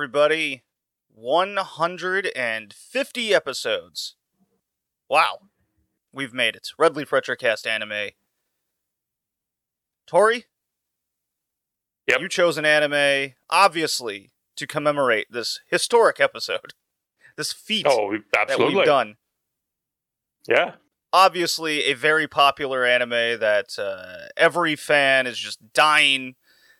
everybody. 150 episodes. Wow. We've made it. Red Leaf Retrocast anime. Tori? Yep. You chose an anime, obviously, to commemorate this historic episode. This feat Oh, we- that we've done. Yeah. obviously a very popular anime that uh, every fan is just dying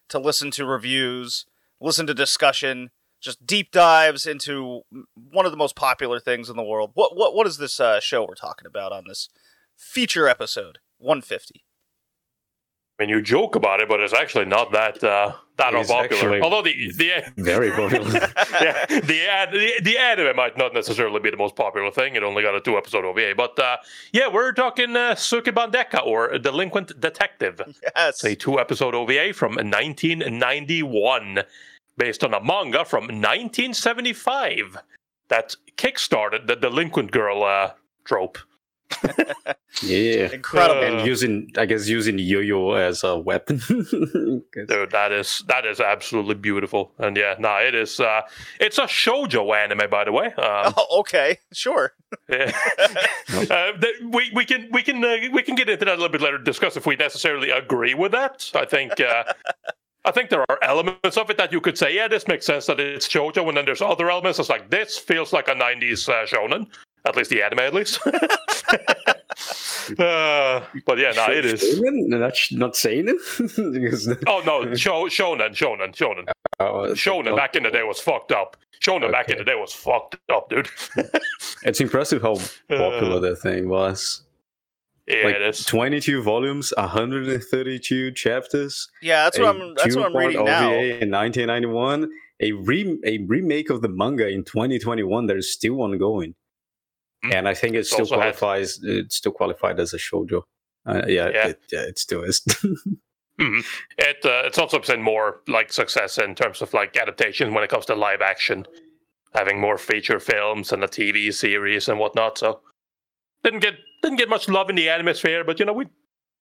to listen to reviews, listen to discussion, just deep dives into one of the most popular things in the world. What what what is this uh, show we're talking about on this feature episode 150? I mean, you joke about it, but it's actually not that uh, that It's unpopular. Although the the Very popular. yeah, the, ad, the the anime might not necessarily be the most popular thing. It only got a two episode OVA, but uh, yeah, we're talking uh, Sukeban Deka or Delinquent Detective. yes. It's a two episode OVA from 1991, based on a manga from 1975 that kickstarted the delinquent girl uh, trope. yeah. Incredible. Uh, and using, I guess, using yo-yo as a weapon. Dude, that is that is absolutely beautiful, and yeah, nah, it is. Uh, it's a shojo anime, by the way. Um, oh, okay, sure. Yeah. uh, th- we we can we can uh, we can get into that a little bit later. Discuss if we necessarily agree with that. I think uh, I think there are elements of it that you could say, yeah, this makes sense that it's shojo, and then there's other elements that's like this feels like a '90s uh, shonen, at least the anime, at least. uh, but yeah, no, it is. Shonen? Not, saying Oh no, sho- shonen, shonen, shonen, uh, shonen. Back in the day was fucked up. Shonen back in the day was fucked up, dude. It's impressive how popular Uh, that thing was. Yeah, like it is. 22 volumes, 132 chapters. Yeah, that's what I'm. That's what I'm reading now. In 1991. A re a remake of the manga in 2021 that is still ongoing, Mm. and I think it It's still also had- qualifies. It's still qualified as a shoujo. Uh, yeah, Yeah. It, yeah, it still is. Mhm. It uh, it's also been more like success in terms of like adaptation when it comes to live action, having more feature films and a TV series and whatnot. So didn't get didn't get much love in the anime sphere, but you know we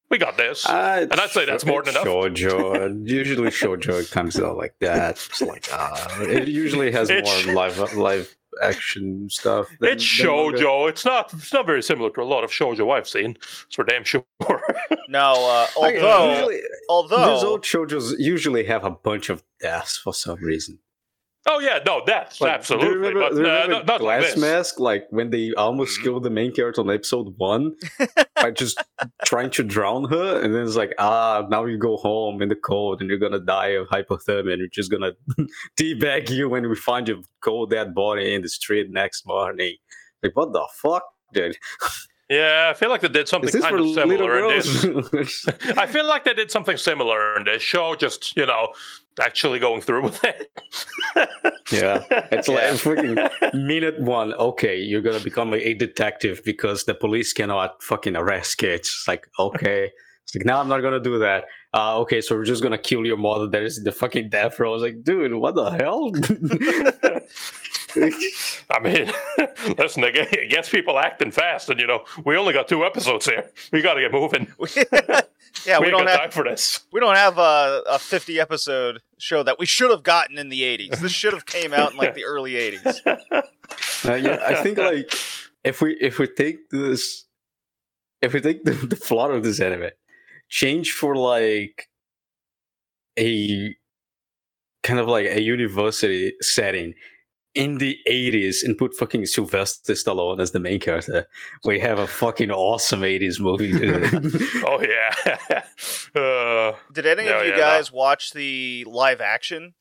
we got this. Uh, And I'd say that's more than enough. Shoujo. Usually, shoujo comes out like that. It's like uh, it usually has It's- more live live action stuff. than- it's than shojo. It's not it's not very similar to a lot of shojo I've seen. It's for damn sure. No, uh, I- although these old shoujos usually have a bunch of deaths for some reason. Oh yeah, no, that's Like, do you absolutely. remember, but do you uh, remember not, not like Glass this. Mask, like when they almost Mhm. killed the main character on episode one by just trying to drown her, and then it's like, ah, now you go home in the cold and you're gonna die of hypothermia, and we're just gonna teabag you when we find your cold dead body in the street next morning. Like, what the fuck, dude? Yeah, I feel like they did something kind of similar in this. I feel like they did something similar in this show, just you know, actually going through with it. yeah, it's Yeah. like freaking minute one. Okay, you're gonna become a detective because the police cannot fucking arrest kids. It's like okay, it's like now I'm not gonna do that. Uh, okay, so we're just gonna kill your mother. That is the fucking death row. I was like, dude, what the hell? I mean, listen, I gue- guess people acting fast, and you know, we only got two episodes here. We got to get moving. Yeah, we, ain't don't have time for this. we don't have a, a 50 episode show that we should have gotten in the 80s. This should have came out in like the early 80s. Uh, yeah, I think like if we if we take this, if we take the, the plot of this anime, change for like a kind of like a university setting in the 80s and put fucking Sylvester Stallone as the main character, we have a fucking awesome 80s movie. dude. Oh yeah. uh, Did any No, of you yeah, no. guys watch the live action?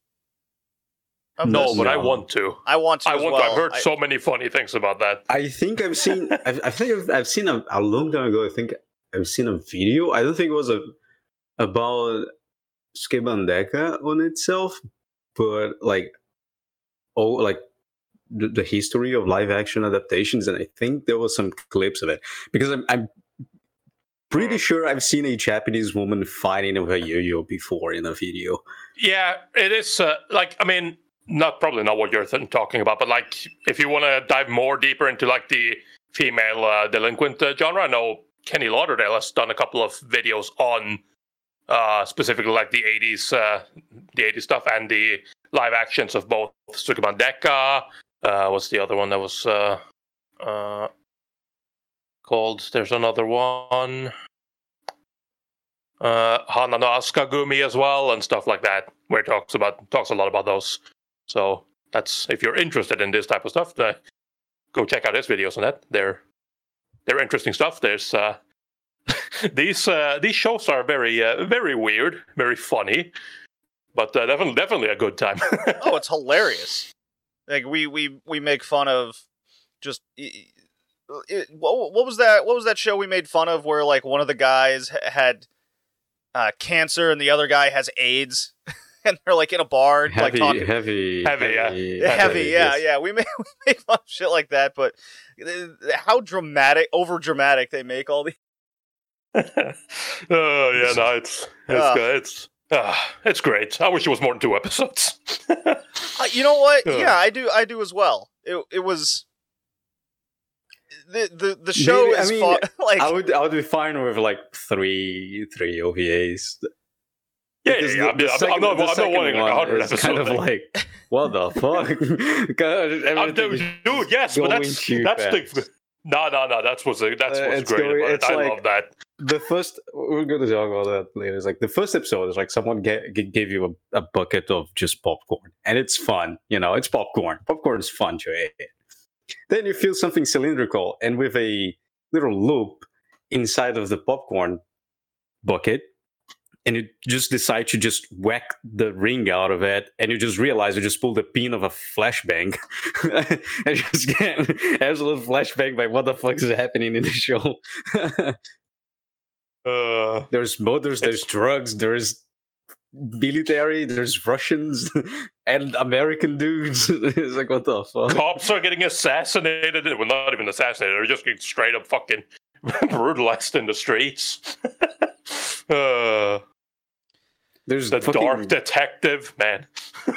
Of no, this? but I want to. I want to I as want. well. I've heard I- so many funny things about that. I think I've seen. I've, I think I've, I've seen a, a long time ago. I think I've seen a video. I don't think it was a about Sukeban Deka on itself, but like oh, like the, the history of live action adaptations, and I think there was some clips of it because I'm. I'm Pretty sure I've seen a Japanese woman fighting with a yo-yo before in a video. Yeah, it is. Uh, like, I mean, not probably not what you're talking about, but like, if you want to dive more deeper into like the female uh, delinquent uh, genre, I know Kenny Lauderdale has done a couple of videos on uh, specifically like the '80s, uh, the '80s stuff, and the live actions of both Sukeban Deka. Uh, what's the other one that was uh, uh, called? There's another one. Uh, Hana no Asukagumi as well, and stuff like that, where it talks about talks a lot about those. So that's if you're interested in this type of stuff, uh, go check out his videos on that. They're they're interesting stuff. There's uh, these uh, these shows are very uh, very weird, very funny, but uh, definitely definitely a good time. oh, it's hilarious. Like we we we make fun of just it, it, what, what was that what was that show we made fun of where like one of the guys ha- had uh, cancer and the other guy has AIDS and they're like in a bar like Heavy, talking heavy, Heavy, yeah. Yeah, heavy, yeah, yes. yeah. We make we make fun of shit like that, but uh, how dramatic, over dramatic they make all these. oh yeah, no, it's it's good. It's ah, it's great. I wish it was more than two episodes. Uh, you know what? Yeah. Yeah, I do. I do as well. It it was the the the show Maybe- I mean, fu- like I would I would be fine with like three three OVAs. yeah, Because yeah, the- yeah. the I'm, I'm not, the I'm not second wanting like one hundred episodes. Kind of like what the fuck? I'm, everything dude, yes, but that's that's the. No, no, no. That's what's that's Uh, what's it's great going- about it. I like- love that. The first we're going to talk about that later. It's like the first episode is like someone ga- g- gave you a, a bucket of just popcorn and it's fun you know it's popcorn. Popcorn is fun to eat. Then you feel something cylindrical and with a little loop inside of the popcorn bucket and you just decide to just whack the ring out of it and you just realize you just pulled the pin of a flashbang. And just get absolute flashbang by what the fuck is happening in the show Uh, there's mothers, there's drugs, there's military, there's Russians and American dudes. it's like what the fuck? cops are getting assassinated. Well, not even assassinated. They're just getting straight up fucking brutalized in the streets. uh, There's the fucking- dark detective, man.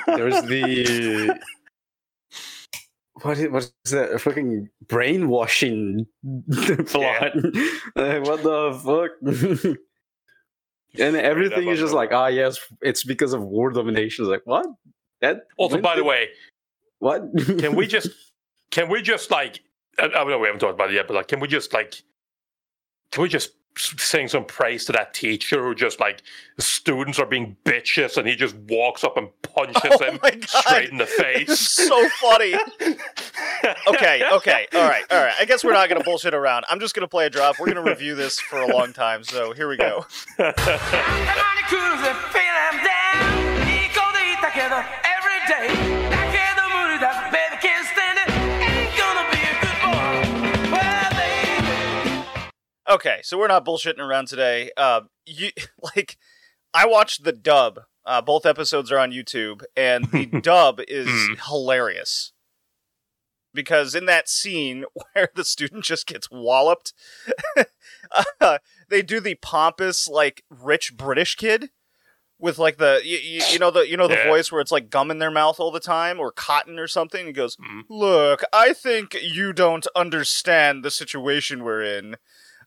There's the what is, what is that? A fucking brainwashing plot. Like, what the fuck? and everything is just like, ah, yes, it's because of war domination. It's like, what? That Also, by the way, what? can we just can we just like I, I know we haven't talked about it yet, but like can we just like can we just s- sing some praise to that teacher who just like students are being bitches and he just walks up and punches Oh them my God. straight in the face. so funny. Okay, okay, all right, all right. I guess we're not gonna bullshit around. I'm just gonna play a drop. We're gonna review this for a long time, so here we go. たま Okay, so we're not bullshitting around today. Uh, you like, I watched the dub. Uh, both episodes are on YouTube, and the dub is Hmm. hilarious because in that scene where the student just gets walloped, uh, they do the pompous, like rich British kid with like the you, you, you know the you know the Yeah. voice where it's like gum in their mouth all the time or cotton or something. He goes, Mm. "Look, I think you don't understand the situation we're in."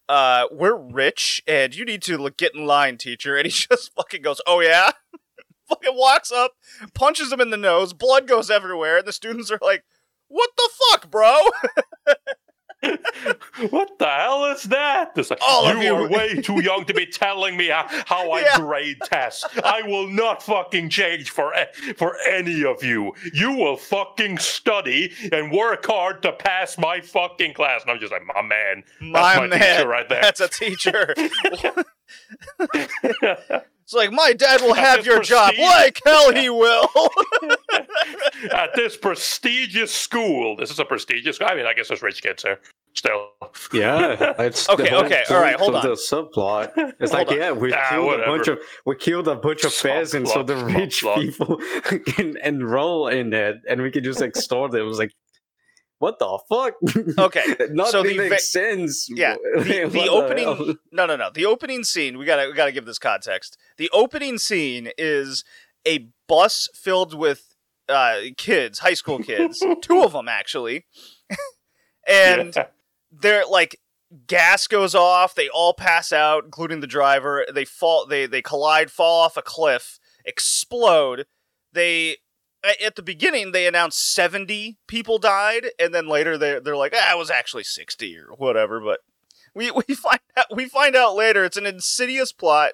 Uh, we're rich and you need to like, get in line, teacher. And he just fucking goes, oh yeah? fucking walks up, punches him in the nose, blood goes everywhere, and the students are like, what the fuck, bro? what the hell is that? It's like, All you, you- are way too young to be telling me how, how I Yeah. grade tests. I will not fucking change for for any of you. You will fucking study and work hard to pass my fucking class. And I'm just like, my man, My, my man, teacher right there. That's a teacher. it's like, my dad will have this your job. Like hell he will. At this prestigious school, this is a prestigious. I mean, I guess there's rich kids there still. Yeah. It's Okay, the whole okay, all right, hold of on. The subplot. It's Hold like, on. yeah, we Ah, killed a bunch of we killed a bunch of peasants, so the rich subplot. people can enroll in it, and we can just extort them. It was like, what the fuck? Okay, Nothing so the makes sense. Yeah, the, the opening no no no the opening scene we gotta we gotta give this context the opening scene is a bus filled with uh kids high school kids two of them actually and they're like gas goes off. They all pass out, including the driver. They fall. They they collide, fall off a cliff, explode. They at the beginning they announced seventy people died, and then later they they're like, ah, it was actually sixty or whatever. But we we find out we find out later it's an insidious plot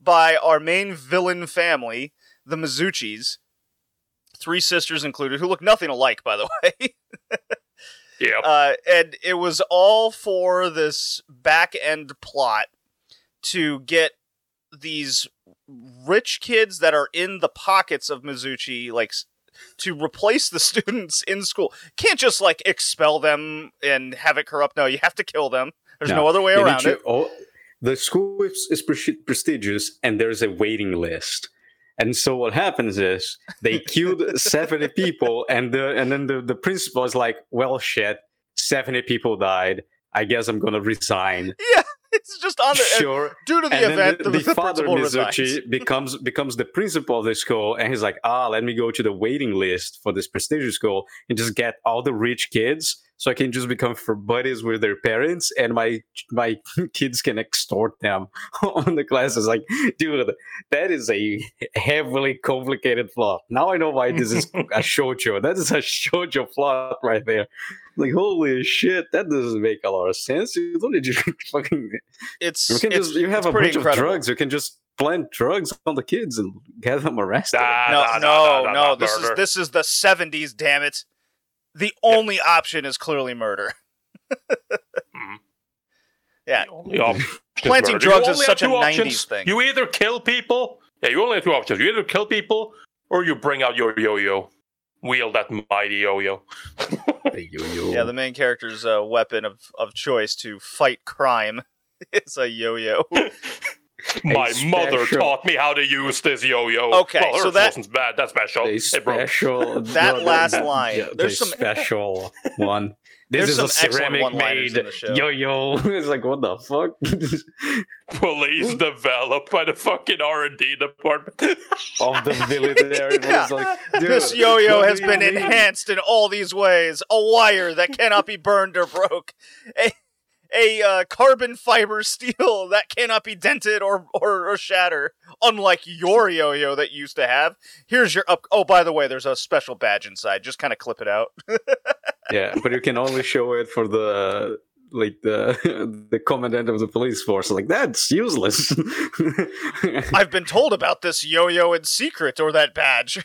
by our main villain family, the Mizuchis. Three sisters included, who look nothing alike, by the way. Yeah. Uh, and it was all for this back end plot to get these rich kids that are in the pockets of Mizuchi, like, to replace the students in school. Can't just, like, expel them and have it corrupt. No, you have to kill them. There's no, No, other way around it. all- the school is, is pre- prestigious, and there's a waiting list. And so what happens is they killed 70 people, and the and then the, the principal is like, "Well, shit, 70 people died. I guess I'm gonna resign." It's just on the. sure. Due to the and event, the, the, the father. Mizuchi becomes becomes the principal of the school, and he's like, "Ah, let me go to the waiting list for this prestigious school and just get all the rich kids, so I can just become for buddies with their parents, and my my kids can extort them on the classes." Like, dude, that is a heavily complicated plot. Now I know why this is a shoujo. That is a shoujo plot right there. Like, holy shit, that doesn't make a lot of sense. You don't need to fucking It's, you can it's, just you have it's a bunch incredible. of drugs. You can just plant drugs on the kids and get them arrested. Ah, no, nah, no, nah, nah, no, nah, This murder. is this is the '70s. Damn it! The only option is clearly murder. Yeah. The only Planting murder. drugs You is such have a two 90s options. thing. You either kill people. Yeah, you only have two options. You either kill people or you bring out your yo-yo. Wield that mighty yo-yo. Hey, yo, yo. Yeah, the main character's uh, weapon of, of choice to fight crime is a yo-yo. My mother special- taught me how to use this yo-yo. Okay, well, so that- wasn't bad. That's special. a It broke. special That last line. yeah, There's the some- special one. This There's is some a excellent ceramic made in the show. yo yo. It's like what the fuck? Police developed by the fucking R&D department. of the military. It was like, this yo-yo has do you been mean? enhanced in all these ways. A wire that cannot be burned or broke. A a uh, carbon fiber steel that cannot be dented or, or, or shatter. Unlike your yo-yo that you used to have. Here's your up. Oh, by the way, there's a special badge inside. Just kind of clip it out. Yeah, but you can only show it for the like the the commandant of the police force. Like that's useless. I've been told about this yo-yo in secret or that badge.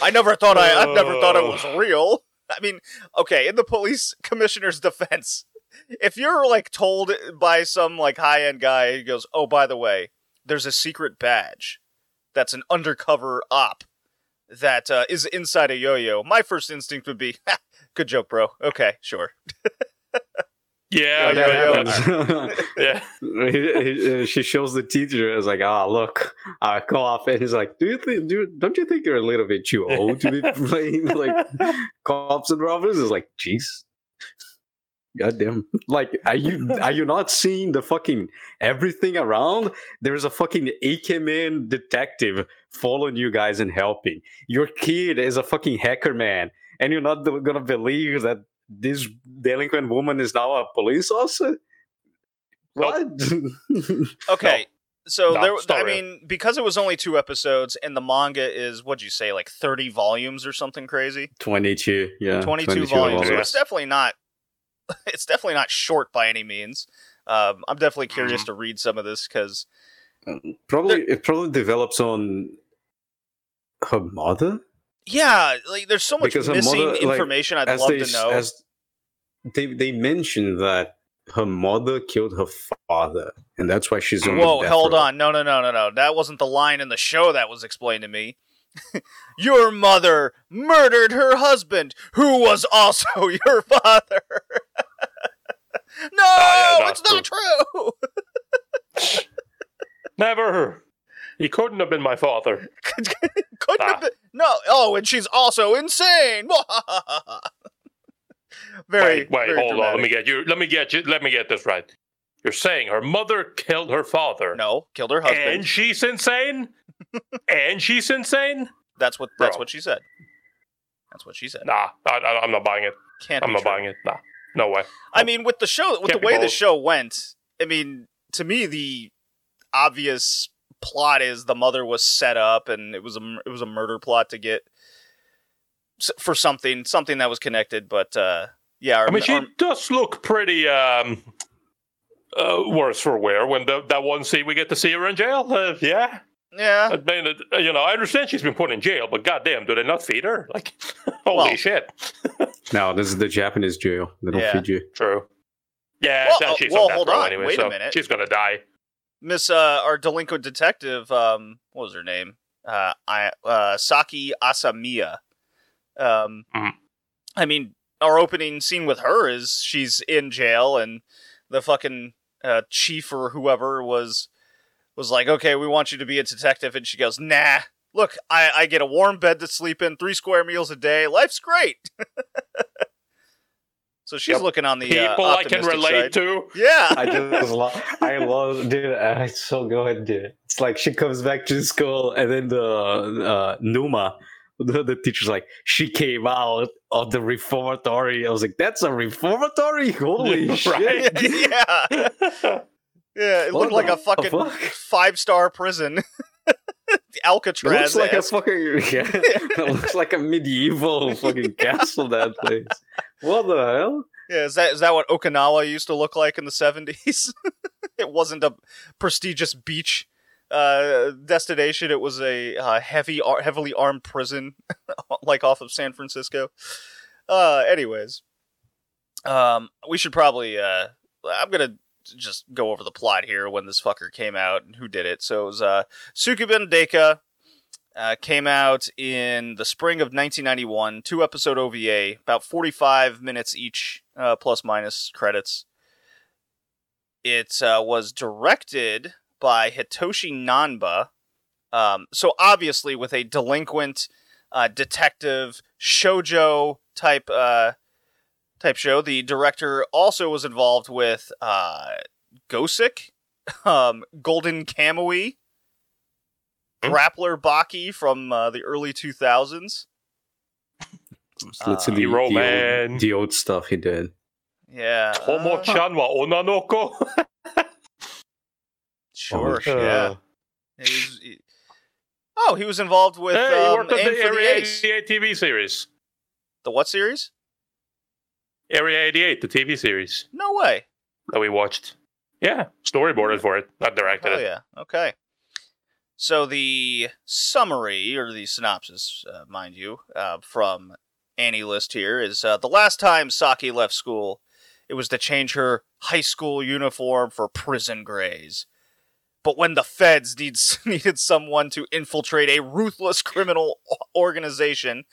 I never thought I I've never thought it was real. I mean, okay, in the police commissioner's defense, if you're like told by some like high-end guy, he goes, "Oh, by the way, there's a secret badge that's an undercover op that uh, is inside a yo-yo." My first instinct would be, "Ha, "Good joke, bro. Okay, sure." yeah, Yeah, yeah, yeah, yeah. yeah. yeah. He- he- she shows the teacher is like, ah, look, I cough, and he's like, do you think, do, don't you think you're a little bit too old to be playing like cops and robbers? It's like, jeez, goddamn, like, are you are you not seeing the fucking everything around? There's a fucking AK man detective following you guys and helping. Your kid is a fucking hacker man, and you're not gonna believe that this delinquent woman is now a police officer. What? Okay. So No, there, I story. mean, because it was only two episodes, and the manga is what'd you say, like thirty volumes or something crazy, 22, yeah. twenty-two, volumes. So it's definitely not, it's definitely not short by any means. Um, I'm definitely curious Mm-hmm. to read some of this because Probably it probably develops on her mother yeah, like there's so much Because missing mother, like, information I'd love they to know. as they they mentioned that her mother killed her father and that's why she's on the Whoa, death hold row. on, no, no, no, no, no, that wasn't the line in the show that was explained to me. your mother murdered her husband, who was also your father. no, Oh, yeah, it's that's not true. Never. He couldn't have been my father. Couldn't have Ah. been. No. Oh, and she's also insane. very. wait, wait, very hold on. Let me get you. Let me get you. Let me get this right. You're saying her mother killed her father, No, killed her husband. and she's insane, and she's insane. that's what. That's Bro. what she said. That's what she said. Nah, I, I'm not buying it. Can't I'm not true. buying it. Nah. No way. I mean, with the show, with Can't the way the show went, I mean, to me, the obvious plot is the mother was set up, and it was a it was a murder plot to get for something something that was connected. But uh, yeah, our, I mean, she our- does look pretty um, uh, worse for wear when the, that one scene we get to see her in jail. Uh, yeah, yeah, I mean, uh, you know, I understand she's been put in jail, but goddamn, do they not feed her? Like, holy Well- shit! No, this is the Japanese jail. They don't Yeah. feed you. True. Yeah, Well, so uh, well, on hold on, anyway, wait a minute. she's gonna die. Miss uh, our delinquent detective, um, what was her name? Uh, I uh, Saki Asamiya. Um, Mhm. I mean, our opening scene with her is she's in jail, and the fucking uh, chief or whoever was was like, "Okay, we want you to be a detective," and she goes, "Nah." Look, I, I get a warm bed to sleep in, three square meals a day. Life's great. so she's Yep. looking on the uh, People I can relate side. to. Yeah, I just love, I love, dude. I so good, dude. It's like she comes back to school, and then the uh, Numa, the, the teacher's like, she came out of the reformatory. I was like, that's a reformatory. Holy Right. shit! yeah. Yeah, it What looked like a fucking fuck? five star prison. It Alcatraz. looks like a fucking yeah. it looks like a medieval fucking castle. That place. What the hell? yeah, is that is that what Okinawa used to look like in the seventies? it wasn't a prestigious beach uh, destination. It was a uh, heavy, ar- heavily armed prison, like off of San Francisco. Uh, anyways, um, we should probably. Uh, I'm gonna just go over the plot here when this fucker came out and who did it. So it was uh, Sukeban Deka. Uh, came out in the spring of 1991, two episode OVA, about 45 minutes each, uh, plus minus credits. It uh, was directed by Hitoshi Nanba. Um, so obviously, with a delinquent uh, detective shojo type uh, type show, the director also was involved with uh, Gosick, um, Golden Kamui, Hmm? Grappler Baki from uh, the early 2000s. It's Uh, literally Hero the Man. old, the old stuff he did. Yeah. uh, Tomo-chan wa Onna no Ko. Sure, Oh, yeah. He was- he- oh, he was involved with Hey, he um, worked on Aim the for the Area Ace. 88 TV series. The what series? Area 88, the TV series No way. that we watched. Yeah, storyboarded for it, not directed it. Oh it. yeah. Okay. So the summary or the synopsis, uh, mind you, uh, from AniList here is uh, the last time Saki left school, it was to change her high school uniform for prison grays. But when the feds needs, needed someone to infiltrate a ruthless criminal o- organization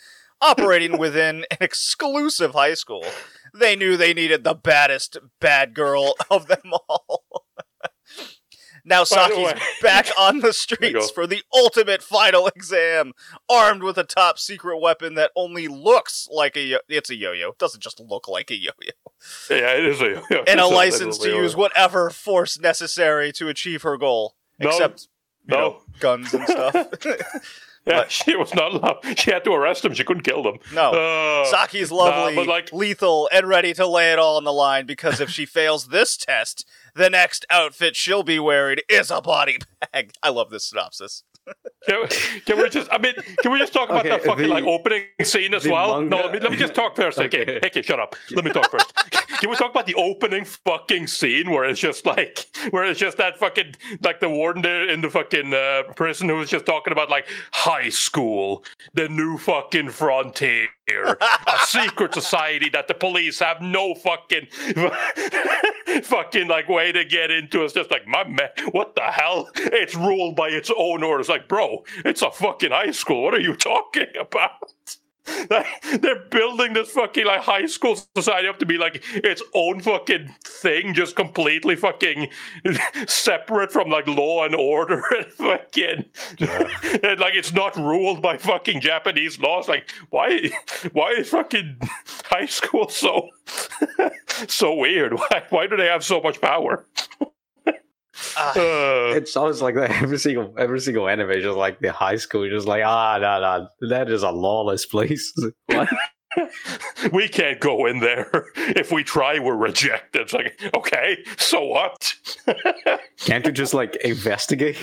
operating within an exclusive high school, they knew they needed the baddest bad girl of them all. now Saki's back on the streets for the ultimate final exam, armed with a top secret weapon that only looks like a yo- it's a yo-yo. It doesn't just look like a yo-yo. Yeah, it is a. Yo-yo. And a license to use whatever force necessary to achieve her goal. No. Except No. know, guns and stuff. Yeah, But- she was not allowed. She had to arrest him. She couldn't kill them. no. Uh, Saki's lovely, but, like- lethal, and ready to lay it all on the line because if she fails this test, the next outfit she'll be wearing is a body bag. I love this synopsis. Can we, can we just? I mean, can we just talk about Okay, that fucking the- like opening scene as well? manga- No, let me, let me just talk first. Okay, Okay. okay, shut up. Let me talk first. Can we talk about the opening fucking scene where it's just like where it's just that fucking like the warden in the fucking uh, prison who was just talking about like high school, the new fucking frontier, a secret society that the police have no fucking fucking like way to get into. It's just like my man, what the hell? It's ruled by its own orders. Like, bro, it's a fucking high school. What are you talking about? They're building this fucking like high school society up to be like its own fucking thing, just completely fucking separate from like law and order and fucking and like it's not ruled by fucking Japanese laws. Like why why is fucking high school so so weird? Why why do they have so much power? Ah, Uh, It's always like that. Every single every single anime, just like the high school, just like ah, nah, nah, that is a lawless place. we can't go in there. If we try, we're rejected. It's like, okay, so what? Can't you just like investigate?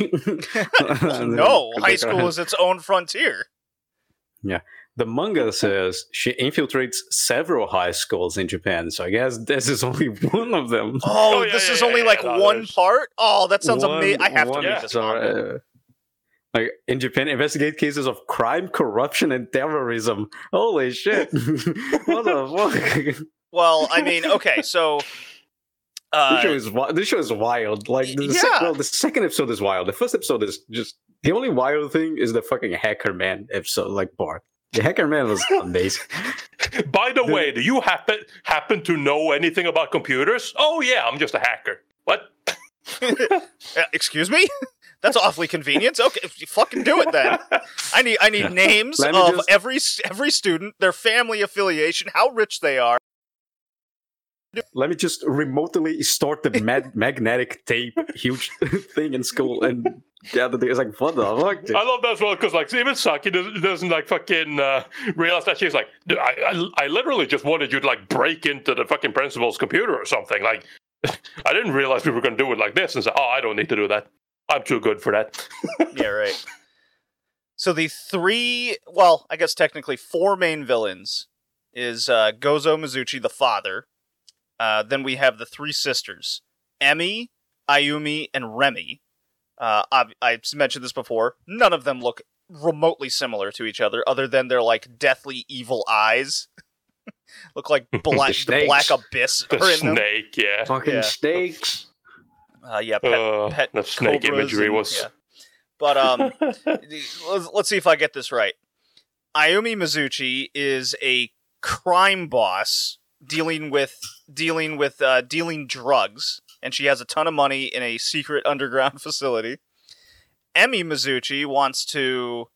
no, high school is its own frontier. The manga says she infiltrates several high schools in Japan, so I guess this is only one of them. Oh, Oh, yeah, this yeah, is yeah, only yeah, like one there's- part. Oh, that sounds One- amazing. I have to one- read this. so, manga. uh, like in Japan, investigate cases of crime, corruption, and terrorism. Holy shit! what the fuck? Well, I mean, okay, so uh, this show is this show is wild. Like the, Yeah. sec- well, the second episode is wild. The first episode is just the only wild thing is the fucking hacker man episode, like part. The hacker man was amazing. By the way, do you happen happen to know anything about computers? Oh yeah, I'm just a hacker. What? uh, excuse me. That's awfully convenient. Okay, if you fucking do it then. I need I need names Let of just- every every student, their family affiliation, how rich they are. Let me just remotely start the mag- magnetic tape huge thing in school and the other day it's like what the fuck? dude? I love that as well because like even Saki doesn't, doesn't like fucking uh, realize that she's like "Dude, I, I I literally just wanted you to like break into the fucking principal's computer or something like I didn't realize we were going to do it like this and say oh I don't need to do that I'm too good for that yeah, right. So the three, well, I guess technically four main villains is uh, Gozo Mizuchi, the father. Uh, then we have the three sisters, Emi, Ayumi, and Remy. Uh, I've, I've mentioned this before. None of them look remotely similar to each other, other than their like deathly evil eyes. look like black, the snakes. black abyss the are in them. snake yeah Fucking Yeah. steaks. Uh, yeah, pet, Uh, pet the snake imagery and- was yeah. But um, let's, let's see if I get this right. Ayumi Mizuchi is a crime boss dealing with dealing with uh, dealing drugs, and she has a ton of money in a secret underground facility. Emmy Mizuchi wants to.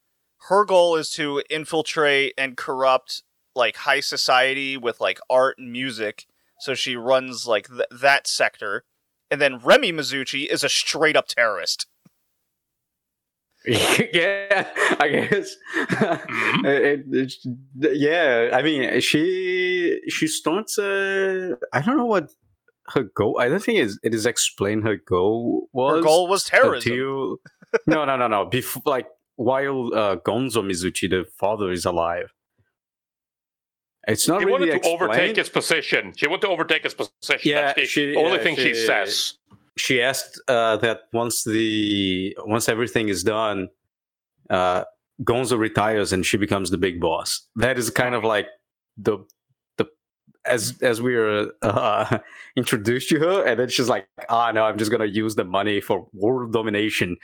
Her goal is to infiltrate and corrupt like high society with like art and music. So she runs like th- that sector, and then Remy Mizuchi is a straight up terrorist. yeah, I guess. It- it's- yeah, I mean, she she starts. Uh, I don't know what her goal. I don't think it is explained. Her goal was Her goal was terrorism. until no, no, no, no. Before, like while uh, Gonzo Mizuchi, the father, is alive. It's not She really wanted to overtake his position. She wanted to overtake his position. Yeah, That's the she- only yeah, thing she, she- says. she asked uh, that once the once everything is done, uh, Gonzo retires and she becomes the big boss. That is kind of like the as as we were uh, introduced to her, and then she's like, "Ah, no, I'm just gonna use the money for world domination."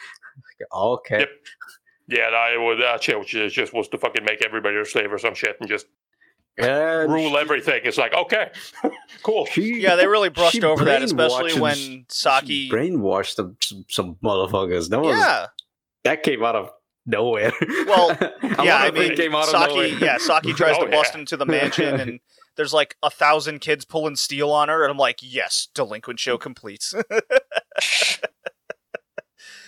Like, okay, Yep. Yeah, I would. Uh, she she just was to fucking make everybody a slave or some shit and just And rule everything. It's like okay, cool. She, Yeah, they really brushed over that, especially brainwashed- when she Saki. brainwashed some, some, some motherfuckers. That was Yeah, that came out of nowhere. Well, yeah. I mean, came out of Saki. nowhere. Yeah, Saki tries Oh, to bust yeah. into the mansion, and there's like a thousand kids pulling steel on her, and I'm like, yes, delinquent show completes.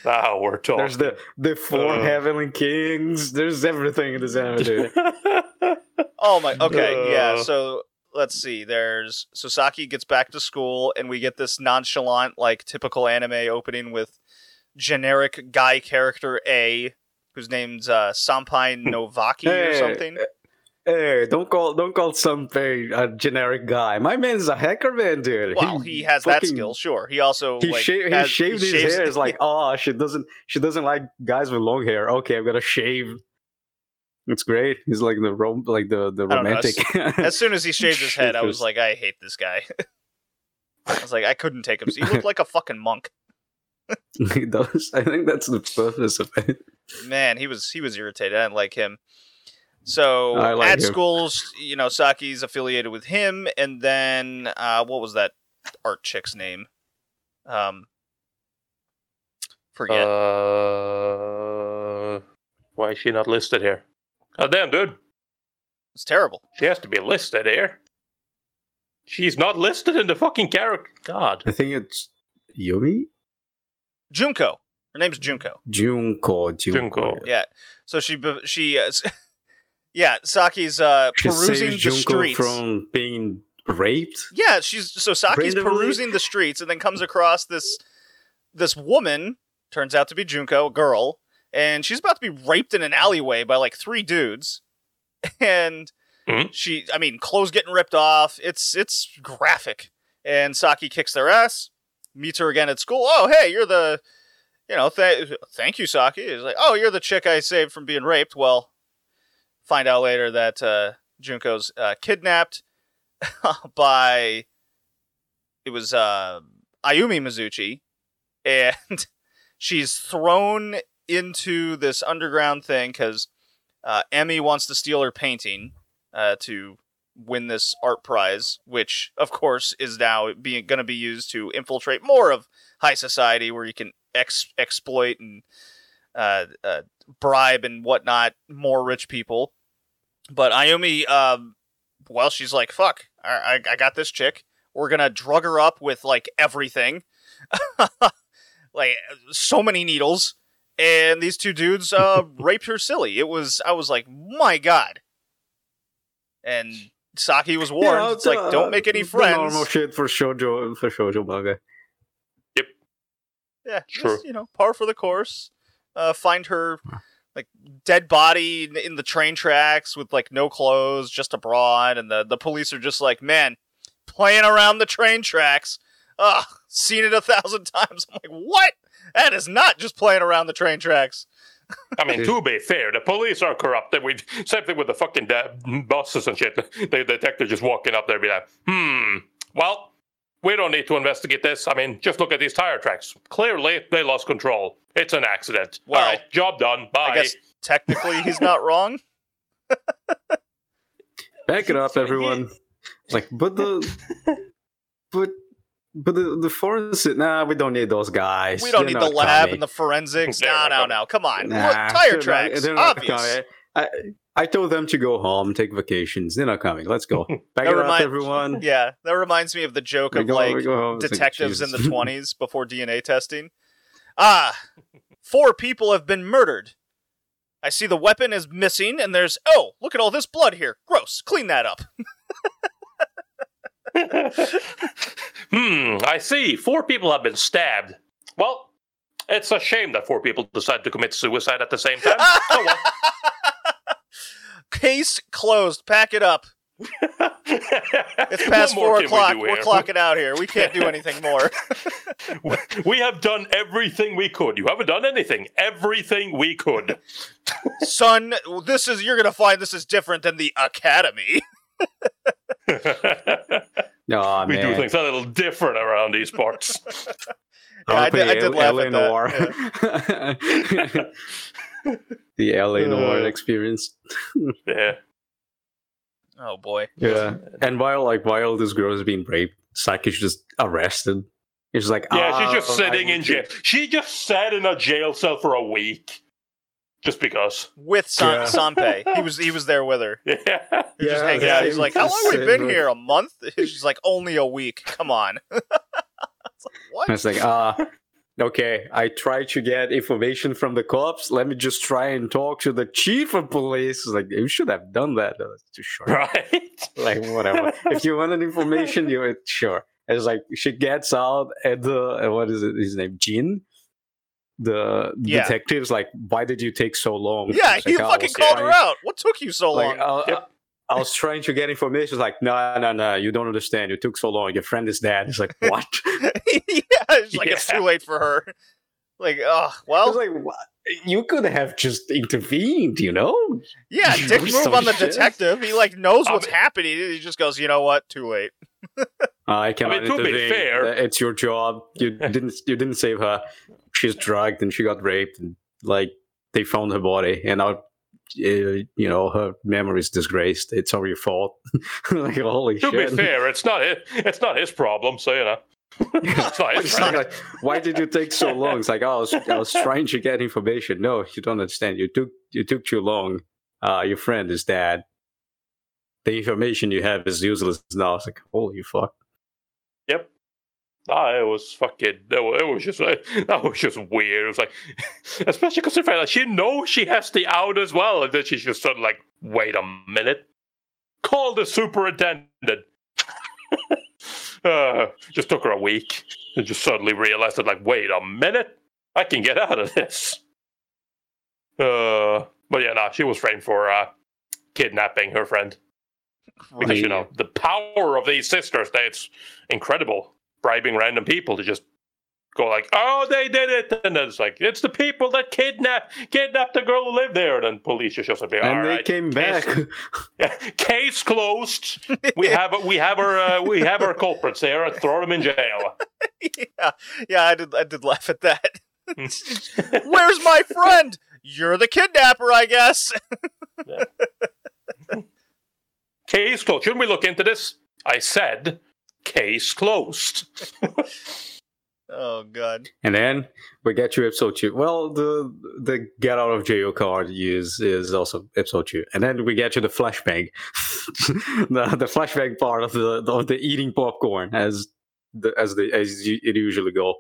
Now we're talking. There's the the four Uh. heavenly kings. There's everything in this anime, dude. oh my. Okay, yeah. Uh. So let's see. There's Sasaki gets back to school, and we get this nonchalant, like typical anime opening with generic guy character A, whose name's uh, Sanpei Novaki or Hey, something. Hey, don't call don't call something uh, a generic guy. My man's a hacker man, dude. Well, he, has that skill, sure. He also He, like, sha- he has- shaved his shaves- hair. It's like, oh, she doesn't she doesn't like guys with long hair. Okay, I'm gonna shave. It's great. He's like the rom- like the the know, romantic. as soon as he shaved his head, I was like, I hate this guy. I was like, I couldn't take him. He looked like a fucking monk. he does. I think that's the purpose of it. Man, he was he was irritated. I didn't like him. So like at him. schools, you know, Saki's affiliated with him, and then uh, what was that art chick's name? Um, forget. Uh, why is she not listed here? Oh damn, dude. it's terrible. She has to be listed here. She's not listed in the fucking character. God. I think it's Yumi Junko. Her name's Junko. Junko. Junko. Junko. Yeah. So she she uh, Yeah, Saki's uh, She perusing saves the Junko streets. from being raped. Yeah, she's so Saki's Randomly? perusing the streets and then comes across this this woman, turns out to be Junko, a girl, and she's about to be raped in an alleyway by like three dudes. And Mhm. she I mean, clothes getting ripped off. It's it's graphic. And Saki kicks their ass, meets her again at school. Oh, hey, you're the you know, th- thank you, Saki. He's like, oh, you're the chick I saved from being raped. Well, find out later that uh, Junko's uh, kidnapped by it was uh, Ayumi Mizuchi, and she's thrown into this underground thing because uh, Emmy wants to steal her painting uh, to win this art prize, which of course is now being going to be used to infiltrate more of high society, where you can ex- exploit and uh, uh, bribe and whatnot more rich people. But Ayumi, um, well, she's like, "Fuck, I, I, I got this chick. We're gonna drug her up with like everything, like so many needles." And these two dudes uh, raped her silly. It was, I was like, my god. And Saki was warned. Yeah, it's like, uh, don't make any friends. Normal shit for shoujo for shoujo manga. Yep. Yeah, Sure. just, you know, par for the course. Uh, find her like dead body in- the train tracks with like no clothes, just a broad, and the the police are just like, man, playing around the train tracks. Ugh, seen it a thousand times. I'm like, what? That is not just playing around the train tracks. I mean, to be fair, the police are corrupt. We same thing with the fucking de- bosses and shit. The detective just walking up there, be like, "Hmm, well, we don't need to investigate this. I mean, just look at these tire tracks. Clearly, they lost control. It's an accident. Well, All right, job done. Bye." I guess technically he's not wrong. Back it up, everyone. Like, but the, but, but the the forensic. Nah, we don't need those guys. We don't They're need the lab coming. and the forensics. They're No, no, no. Come on. Nah, Look, tire tracks. not Obvious. coming. I, I told them to go home, take vacations. They're not coming. Let's go. Back That it up, remind- everyone. Yeah, that reminds me of the joke We of go- like home. It's like, detectives in the 20s before DNA testing. Ah, four people have been murdered. I see the weapon is missing, and there's oh, look at all this blood here. Gross. Clean that up. hmm, I see. Four people have been stabbed. Well, it's a shame that four people decide to commit suicide at the same time. oh well. Case closed. Pack it up. It's past four can we o'clock. We're clocking out here. We can't do anything more. we have done everything we could. You haven't done anything. Everything we could. Son, this is you're gonna find this is different than the academy. Aw, we do man. things a little different around these parts. Yeah, I did- I did laugh LA at that, Noir. The LA Noire Uh. experience. yeah. Oh boy. Yeah. And while like while this girl is being raped, Saki's just arrested. He's like, Yeah, she's "Ah, just sitting in jail. to-" She just sat in a jail cell for a week. Just because. With San- Yeah. Sanpei. He was he was there with her. Yeah. He was just Yeah, hanging out. yeah, He's like, How long have we been with- here? A month? She's like, Only a week. Come on. It's like, what? I was like, ah, okay. I tried to get information from the cops. Let me just try and talk to the chief of police. It's like you should have done that. That was too short. Right? like whatever. if you wanted information, you would sure. It's like she gets out and the uh, what is it? His name, Jin. The Yeah. detective's like, why did you take so long? Yeah, you like, fucking called her out. What took you so Like, long? uh, Yep. I was trying to get information. It's like, no, no, no, you don't understand. You took so long. Your friend is dead. It's like, what? yeah, it's like it's too late for her. Like, oh I well, was like, what? You could have just intervened, you know? yeah, dick move on the shit. detective. He like knows I what's mean- happening. He just goes, you know what? Too late. I cannot mean, to be intervene. fair- it's your job. You didn't. You didn't save her. She's drugged and she got raped, and like they found her body, and now, uh, you know, her memory is disgraced. It's all your fault. like holy To shit! be fair, it's not his, it's not his problem, so you know. it's not It's like, why did you take so long? It's like oh, I was, I was trying to get information. No, you don't understand. You took you took too long. Uh, your friend is dead. The information you have is useless now. It's like holy fuck. Yep. Ah, it was fucking. It was, it was just uh, that was just weird. It was like, especially considering that she knows she has the out as well, and then she's just sort of like wait a minute. Call the superintendent. uh, just took her a week and just suddenly realized that, like, wait a minute, I can get out of this. Uh, but yeah, no, she was framed for uh, kidnapping her friend because you know the power of these sisters. That's incredible. Bribing random people to just go like, "Oh, they did it," and then it's like, "It's the people that kidnapped kidnapped the girl who lived there." And then police just be, "All and they right, came case- back. Case closed. We have we have our uh, we have our culprits there. Throw them in jail. yeah, yeah, I did. I did laugh at that. Where's my friend? You're the kidnapper, I guess. Case closed. Shouldn't we look into this? I said, case closed. Oh god. And then we get to episode two. Well, the the get out of jail card is is also episode two. And then we get to the flashbang, the the flashbang part of the of the eating popcorn as the as the as you, it usually go.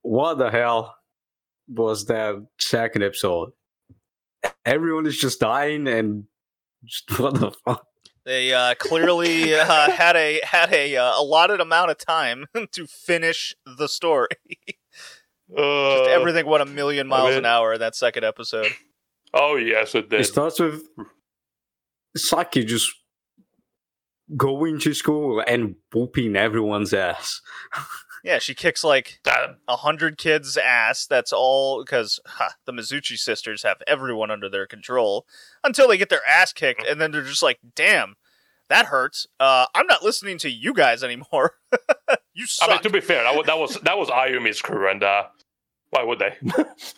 What the hell was that second episode? Everyone is just dying and just what the fuck? They uh, clearly uh, had a had a uh, allotted amount of time to finish the story. Uh, Just everything went a million miles mean- an hour in that second episode. Oh yes, it did. It starts with Saki just going to school and whooping everyone's ass. Yeah, she kicks like a hundred kids' ass. That's all because ha, the Mizuchi sisters have everyone under their control until they get their ass kicked, and then they're just like, "Damn, that hurts. Uh, I'm not listening to you guys anymore. you suck." I mean, to be fair, that was that was, that was Ayumi's crew, and uh, why would they?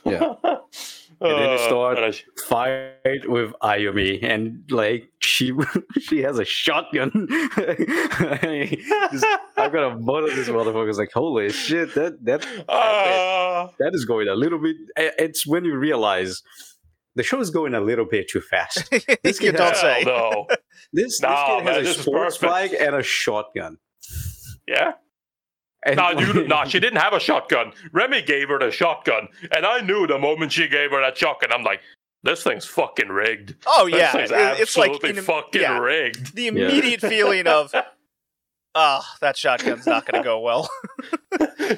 Yeah. And then they Uh, start and fight with Ayumi, and like she she has a shotgun. Just- I got a both of these motherfuckers like holy shit that that Uh, that is going a little bit. It's when you realize the show is going a little bit too fast. This you kid don't has- say. no. This, No, this kid man, has this a is sports perfect. bike and a shotgun. Yeah. And No, you, no, she didn't have a shotgun. Remy gave her the shotgun, and I knew the moment she gave her that shotgun, I'm like, this thing's fucking rigged. Oh This yeah, thing's it- it's like absolutely in- fucking yeah, rigged. the immediate feeling of, oh, that shotgun's not going to go well.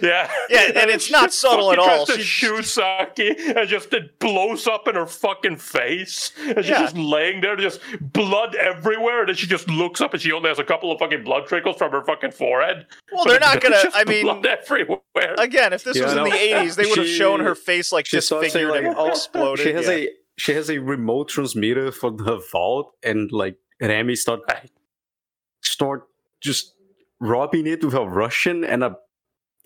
Yeah, Yeah, and it's not subtle at all. tries To She- shoot Saki, and just it blows up in her fucking face, and she's Yeah. just laying there, just blood everywhere. And then she just looks up, and she only has a couple of fucking blood trickles from her fucking forehead. Well, they're not going to. I mean, blood everywhere. again, if this Yeah, was in the '80s, they would have shown her face like she starts saying, disfigured and like, oh, exploded. She has yeah. a she has a remote transmitter for the vault, and like Remy start start just robbing it with a Russian and a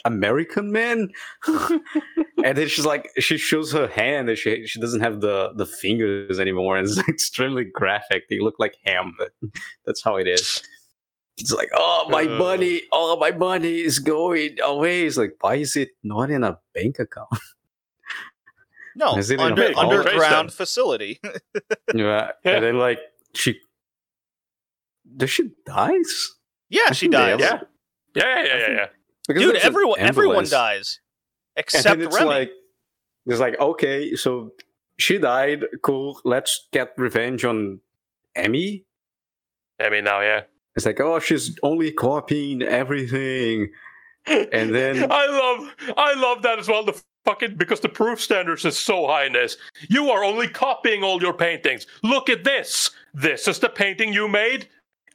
American man. and then she's like, she shows her hand, and she she doesn't have the the fingers anymore, and it's extremely graphic. They look like ham, but that's how it is. It's like, oh my Uh. money, oh my money is going away. It's like, why is it not in a bank account? no Is it in a under, big underground facility. Yeah. Yeah. And then like she does she dies? Yeah, I she think dies. have- Yeah, yeah, yeah, yeah, yeah. Because Dude, everyone everyone dies except then it's Remy. like it's like, okay, so she died, cool, let's get revenge on Emmy. I mean, now, yeah. It's like, oh, she's only copying everything. And then- I love, I love that as well. The fucking because the proof standards is so high in this. You are only copying all your paintings. Look at this. This is the painting you made,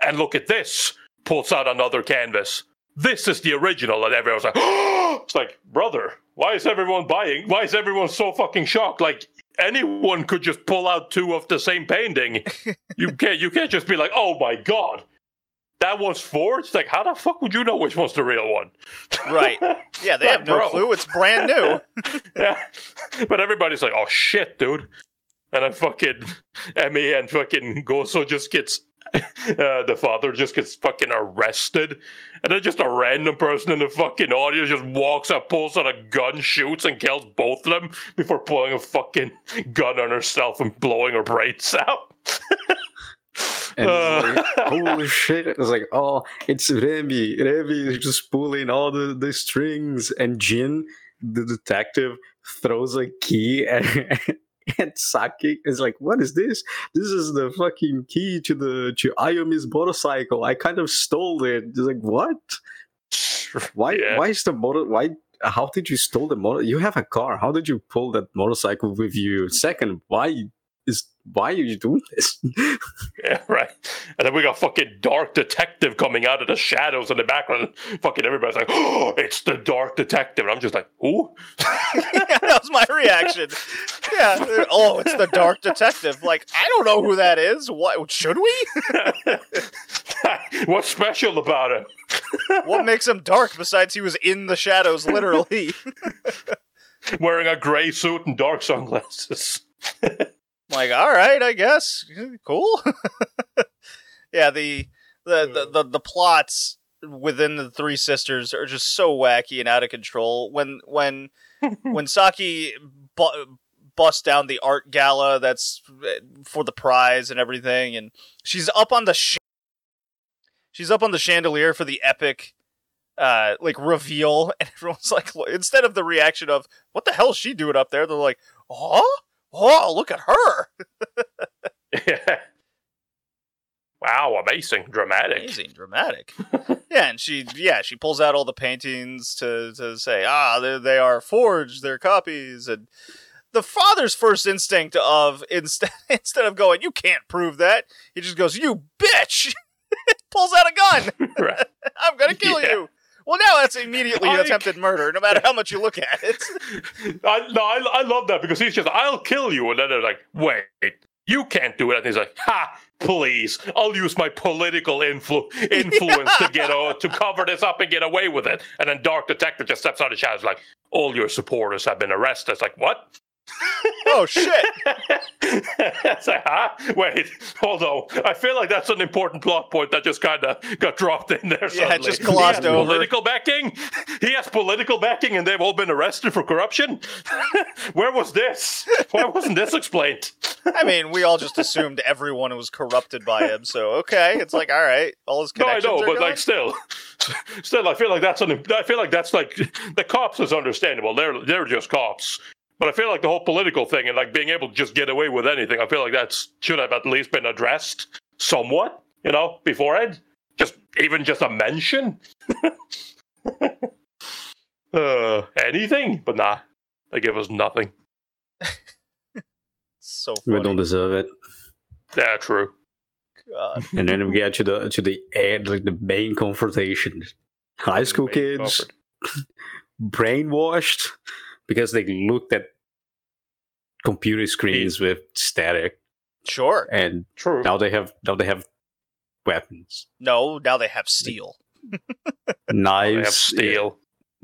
and look at this. Pulls out another canvas. This is the original, and everyone's like, it's like, brother, why is everyone buying? Why is everyone so fucking shocked? Like anyone could just pull out two of the same painting. you can't, you can't just be like, oh my god. That one's forged. Like, how the fuck would you know which one's the real one? Right. Yeah, they have no Bro. clue. It's brand new. yeah. But everybody's like, oh shit, dude. And then fucking Emmy and fucking Goso just gets, uh, the father just gets fucking arrested. And then just a random person in the fucking audience just walks up, pulls out a gun, shoots, and kills both of them before pulling a fucking gun on herself and blowing her brains out. And it's Uh. like, holy shit. It's like, oh, it's Remy. Remy is just pulling all the, the strings. And Jin, the detective, throws a key at, and Saki is like, "What is this? This is the fucking key to the to Ayumi's motorcycle. I kind of stole it." It's like, "What? Why? Yeah. Why is the motor? Why? How did you stole the motor? You have a car. How did you pull that motorcycle with you? Second, why is why are you doing this? Yeah, right. And then we got fucking Dark Detective coming out of the shadows in the background. Fucking everybody's like, oh, it's the Dark Detective. And I'm just like, who? yeah, that was my reaction. Yeah. Uh, oh, it's the Dark Detective. Like, I don't know who that is. What should we? What's special about him? What makes him dark besides he was in the shadows, literally? Wearing a gray suit and dark sunglasses. Like, all right, I guess. Cool. yeah, the, the the the the plots within the three sisters are just so wacky and out of control. When when when Saki bu- busts down the art gala that's uh, for the prize and everything, and she's up on the sh- she's up on the chandelier for the epic uh like reveal and everyone's like instead of the reaction of what the hell is she doing up there they're like oh oh look at her yeah. Wow, amazing, dramatic. amazing dramatic yeah and she yeah she pulls out all the paintings to to say ah they they are forged they're copies and the father's first instinct of instead instead of going you can't prove that he just goes you bitch pulls out a gun Right. i'm gonna kill Yeah. you well now that's immediately I- attempted murder no matter how much you look at it I, no, I, I love that because he's just, I'll kill you. And then they're like, wait, you can't do it. And he's like, ha, please, I'll use my political influ- influence to get uh, to cover this up and get away with it. And then Dark Detective just steps out of the shadows like, all your supporters have been arrested. It's like, what? Oh shit it's like, huh? Wait, hold on. I feel like that's an important plot point that just kind of got dropped in there. Yeah, suddenly. just glossed He over. Political backing. He has political backing, and they've all been arrested for corruption. Where was this? Why wasn't this explained? I mean, we all just assumed everyone was corrupted by him. So okay, it's like all right, all his No, I know, but gone? like, still, still, I feel like that's an. I feel like that's like the cops is understandable. They're they're just cops. But I feel like the whole political thing and like being able to just get away with anything, I feel like that should have at least been addressed somewhat, you know, beforehand. Just even just a mention. uh, anything, but nah, they give us nothing. so we don't deserve it. Yeah, true. God. And then we get to the to the end, like the main confrontation. High school kids comfort. brainwashed because they looked at computer screens with static, Sure. and True. now they have now they have weapons, No, now they have steel. knives, They have steel.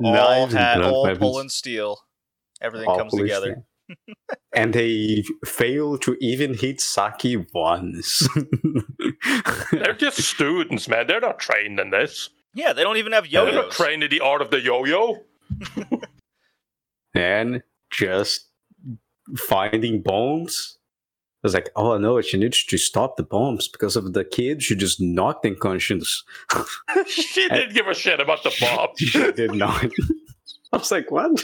All, knives, ha- and all weapons. pull and steel. Everything all comes together. and they fail to even hit Saki once. They're just students, man. They're not trained in this. Yeah, they don't even have yo. They're not trained in the art of the yo-yo. And just finding bombs. I was like, oh no, she needs to stop the bombs because of the kid. She just knocked unconscious. she didn't give a shit about the bomb. she did not. I was like, what?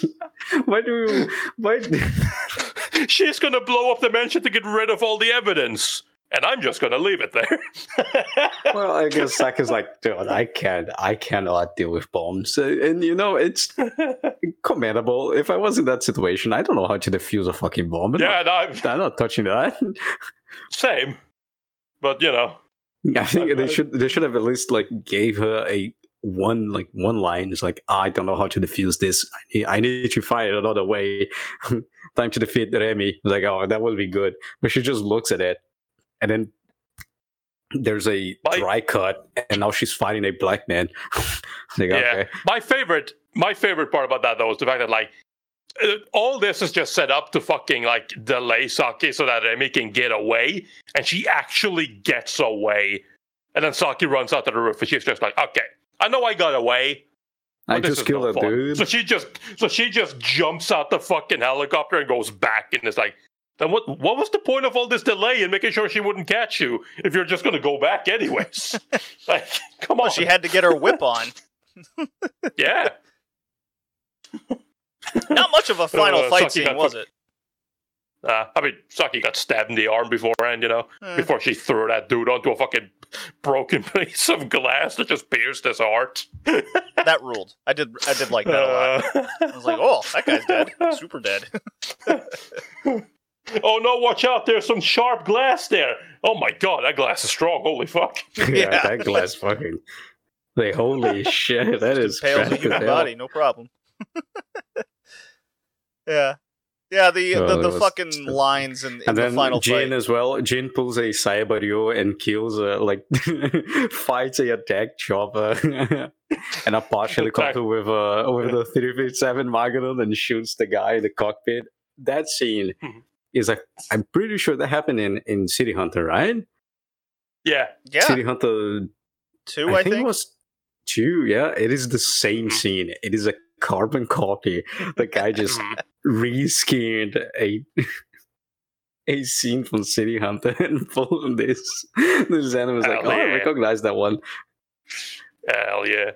Why do you? Why? She's gonna blow up the mansion to get rid of all the evidence. And I'm just gonna leave it there. well, I guess Saka's like, dude, I can't, I cannot deal with bombs, Uh, and you know, it's commendable. If I was in that situation, I don't know how to defuse a fucking bomb. I'm yeah, not, no, I'm I'm not touching that. same. But you know, I think they I- should they should have at least like gave her a one like one line. It's like I don't know how to defuse this. I need, I need to find another way. Time to defeat Remy. Like oh, that would be good. But she just looks at it, and then there's a Like- dry cut, and now she's fighting a black man. like Yeah. okay, my favorite, my favorite part about that though is the fact that like uh, all this is just set up to fucking like delay Saki so that Remy can get away, and she actually gets away. And then Saki runs out to the roof, and she's just like, "Okay, I know I got away, I just killed no a fun. dude. So she just so she just jumps out the fucking helicopter and goes back and it's like then what what was the point of all this delay in making sure she wouldn't catch you if you're just gonna go back anyways? like come on. She had to get her whip on. yeah. Not much of a final Uh, fight Saki scene, was it? Uh, I mean, Saki got stabbed in the arm beforehand, you know, Eh. before she threw that dude onto a fucking broken piece of glass that just pierced his heart. that ruled. I did. I did like that a lot. Uh, I was like, oh, that guy's dead. Super dead. Oh no, watch out, there's some sharp glass there. Oh my god, that glass is strong. Holy fuck. yeah, Yeah. that glass fucking. Like holy shit, that is Pales a trash human body, no problem. yeah, yeah. The Oh, the, that the was- fucking lines in, in And the then final Jin fight. as well. Jin pulls a Saeba Ryo and kills a like fights a attack chopper and a Porsche helicopter with a with a 357 Magnum and shoots the guy in the cockpit. That scene Mhm. Is like I'm pretty sure that happened in in City Hunter, right? Yeah. yeah, City Hunter two. I, I, think, think. it was two. Yeah, it is the same mm-hmm. scene. It is a carbon copy. The guy just reskinned a a scene from City Hunter and pulled this. This anime was like, Hell oh, I recognize that one. Hell yeah.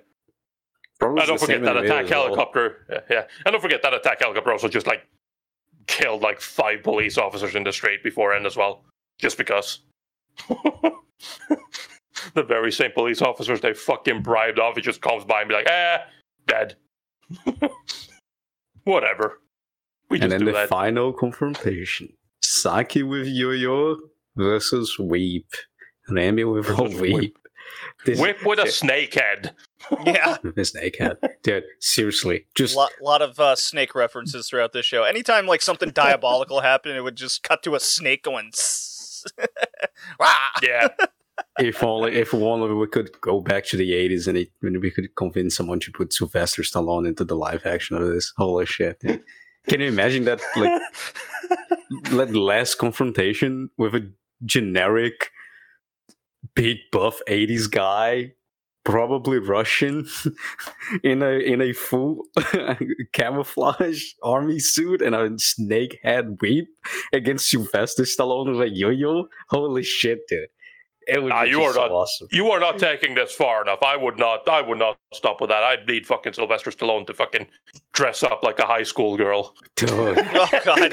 Probably I don't forget that attack as well. helicopter. Yeah, yeah. And don't forget that attack helicopter also just like killed like five police officers in the street beforehand as well. Just because. the very same police officers they fucking bribed off, it just comes by and be like, eh, dead. Whatever. We just And then the that. final confrontation: Saki with Yo-Yo versus Weep. Remy with a Weep. This Whip with a snake head. yeah, with a snake head. Dude, seriously, just lot lot of uh, snake references throughout this show. Anytime like something diabolical happened, it would just cut to a snake going. Yeah. if only if only we could go back to the 80s and it, when we could convince someone to put Sylvester Stallone into the live action of this. Holy shit. Can you imagine that like like less confrontation with a generic big buff 80s guy probably Russian in a in a full camouflage army suit and a snake head whip against Sylvester Stallone with a yo-yo holy shit dude it would Ah, be you are so not- awesome You are not taking this far enough. I would not. I would not stop with that. I'd need fucking Sylvester Stallone to fucking dress up like a high school girl. dude Oh god.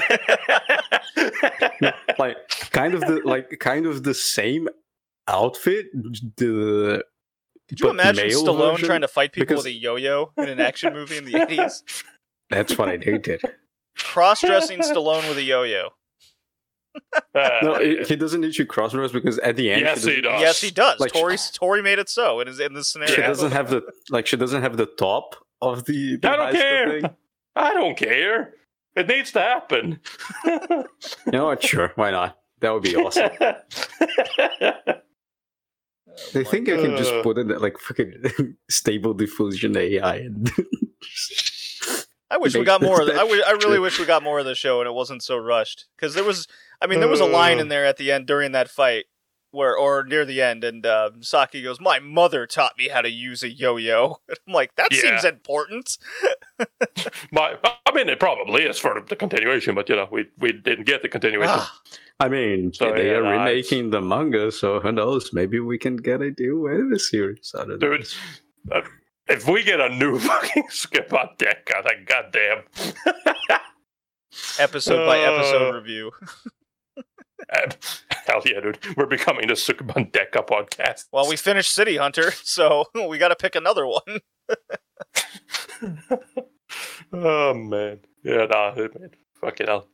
like kind of the like kind of the same outfit the Could you imagine male Stallone version? trying to fight people Because- with a yo-yo in an action movie in the eighties? that's what i did Cross-dressing Stallone with a yo-yo. Uh, no he doesn't need to cross dress because at the end Yes, she he doesn't- does. Yes, he does. Like- Tori Tori made it so in his in this scenario. she doesn't have the like she doesn't have the top of the, the I don't care. thing. I don't care. It needs to happen. you know what sure why not that would be awesome they think i can just Uh. put in like fucking stable diffusion ai and I wish we got more. Of the, that I, wi- I really wish we got more of the show and it wasn't so rushed. Because there was, I mean, there was a line Uh. in there at the end during that fight where, or near the end, and uh, Saki goes, "My mother taught me how to use a yo-yo." And I'm like, that Yeah. seems important. My, I mean, it probably is for the continuation, but you know, we we didn't get the continuation. Ah, I mean, So, they yeah, are no, it's- remaking the manga, so who knows? Maybe we can get a new anime series out of Dude, this. uh, if we get a new fucking Sukeban Deka, I think, goddamn. episode by episode Uh. review. Uh, Hell yeah, dude. We're becoming the Sukeban Deka podcast. Well, we finished City Hunter, so we got to pick another one. oh, man. Yeah, nah, man. Fucking hell.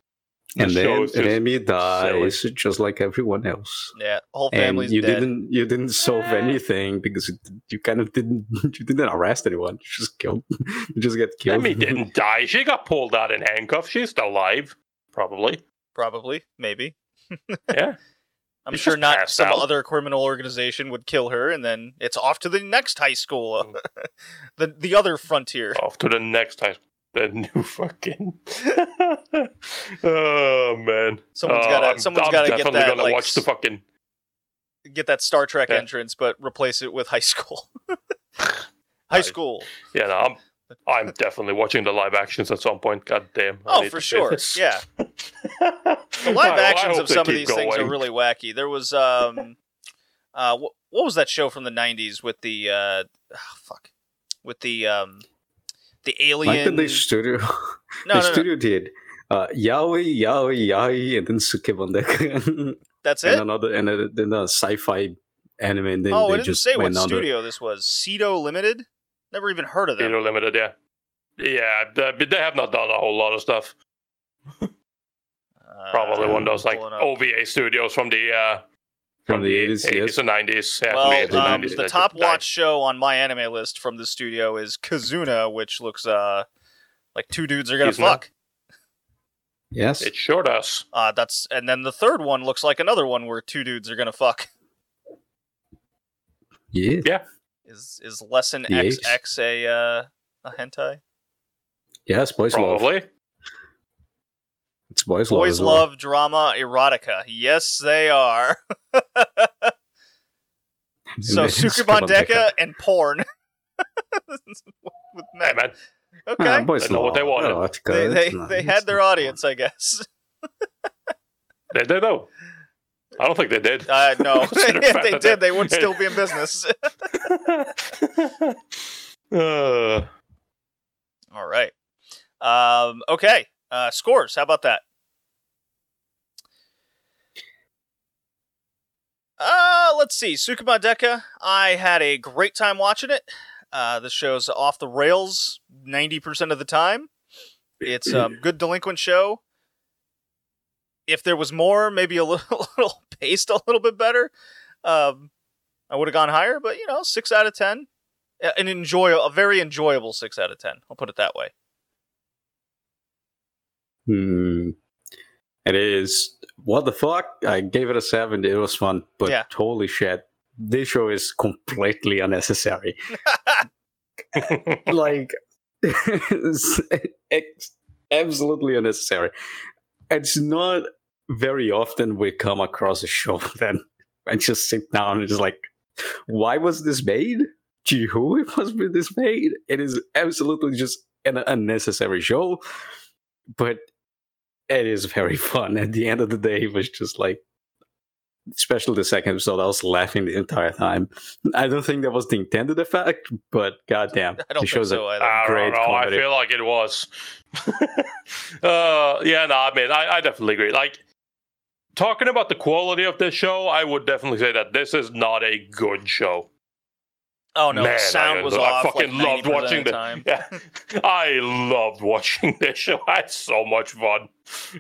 And The then show is just Remy dies just like everyone else. Yeah, whole And family's you dead. didn't you didn't solve anything because you kind of didn't you didn't arrest anyone. You just killed you just get killed. Demi didn't die. She got pulled out in handcuffs. She's still alive. Probably. Probably, maybe. Yeah. I'm He's sure not some out. other criminal organization would kill her, and then it's off to the next high school, Mm. the the other frontier. Off to the next time. The new fucking. oh, man. Someone's gotta- I'm- someone's I'm gotta get that, gonna like, watch the fucking. Get that Star Trek Yeah. entrance, but replace it with high school. high school. Yeah, no, I'm. I'm definitely watching the live actions at some point. God damn. I Oh, for sure. Yeah, the live actions of some of these things are really wacky. There was um, uh, what, what was that show from the '90s with the uh, ah, fuck, with the um, the like alien? that the studio no, the no, no. studio did uh, yaoi, yaoi, yaoi, and then Sukeban Deka, That's it. and another, and then then a sci-fi anime. And then oh, they it didn't just say what went studio this was. Cedo Limited. Never even heard of them. Theater Limited, yeah. Yeah, they, but they have not done a whole lot of stuff. Probably Uh, one of those like. OVA studios from the uh, from the eighties. 80s Yes. and 90s. Yeah, from Well, the 80s um, 90s the top just died. watch show on my anime list from the studio is Kazuna, which looks uh like two dudes are gonna Kizuna? fuck. Yes. It sure does. Uh, that's and then the third one looks like another one where two dudes are gonna fuck. Yeah. Is is lesson Yes. XX a uh, a hentai? Yes. Boys love. Probably. It's boys, love. Boys as well. love drama erotica. Yes, they are. so Sukeban Deka and porn with Hey, men. man. Okay, Ah, boys They know what they wanted. erotica, they they, it's they had their audience, I guess. They did, though. I don't think they did. Uh, no, if they did, they- they would still be in business. uh, All right. Um, okay. Uh, scores. How about that? Uh, let's see. Sukeban Deka. I had a great time watching it. Uh, the show's off the rails 90% of the time. It's a good delinquent show. If there was more, maybe a little, a little paced a little bit better, um, I would have gone higher. But you know, six out of ten, A- an enjoy a very enjoyable six out of ten. I'll put it that way. Hmm. It is. What the fuck? I gave it a seven. It was fun, but Yeah. holy shit, this show is completely unnecessary. like, absolutely unnecessary. It's not very often we come across a show then and just sit down and just like, why was this made? Gee, who it was this made? It is absolutely just an unnecessary show, but it is very fun. At the end of the day, it was just like, especially the second episode, I was laughing the entire time. I don't think that was the intended effect, but goddamn, I don't the think show's so a either. I great don't know. I feel like it was. uh, yeah, no, I mean, I, I definitely agree. Like, talking about the quality of this show, I would definitely say that this is not a good show. Oh no, Man, sound I, was I off. I fucking like loved 90% watching the time. Yeah, I loved watching this show. I had so much fun.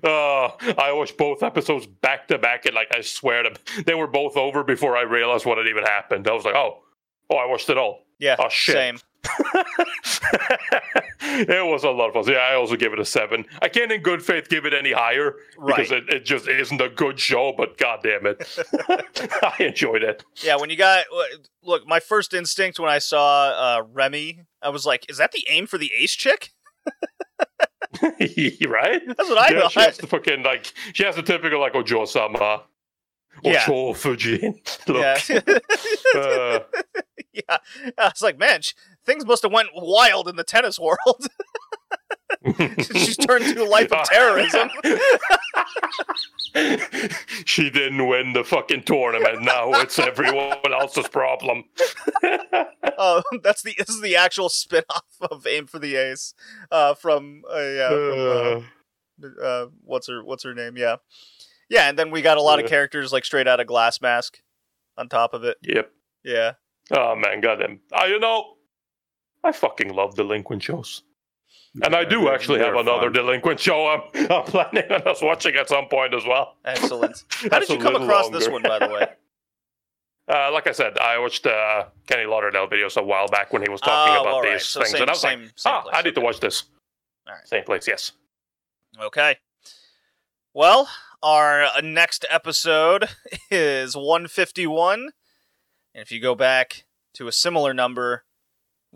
Uh, I watched both episodes back to back, and like I swear to, they were both over before I realized what had even happened. I was like, oh, oh, I watched it all. Yeah, Oh, shit. same. it was a lot of fun. Yeah, I also give it a seven. I can't, in good faith, give it any higher because Right. it, it just isn't a good show. But god damn it, I enjoyed it. Yeah, when you got look, my first instinct when I saw uh, Remy, I was like, "Is that the aim for the ace chick?" right? That's what I yeah, thought. she has the fucking like she has the typical like Ojo sama. Yeah. Ojo Fujin. Look. Yeah, uh, yeah. I was like, man, things must have went wild in the tennis world. She's turned to a life of terrorism. she didn't win the fucking tournament. Now it's everyone else's problem. Oh, that's the this is the actual spin-off of Aim for the Ace, uh, from uh, yeah, from, Uh, uh, uh, what's her what's her name? Yeah, yeah, and then we got a lot of characters like straight out of Glass Mask on top of it. yep. Yeah, Oh man, goddamn. I you know, I fucking love delinquent shows. And I do actually have another fun. delinquent show I'm, I'm planning on us watching at some point as well. excellent. How did you come little across this one, by the way? Uh, like I said, I watched uh, Kenny Lauderdale videos a while back when he was talking Oh, about all right. these So things, same- and I was same- like, same "Ah, place, I need to watch this." All right. Same place, yes. Okay. Well, our uh, next episode is 151. And if you go back to a similar number,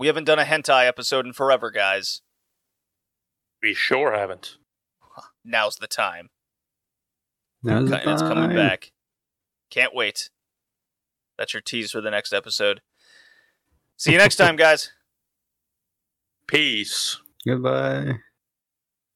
we haven't done a hentai episode in forever, guys. We sure haven't. Now's the time. Now's the and it's coming back. Can't wait. That's your tease for the next episode. See you next time, guys. Peace. Goodbye.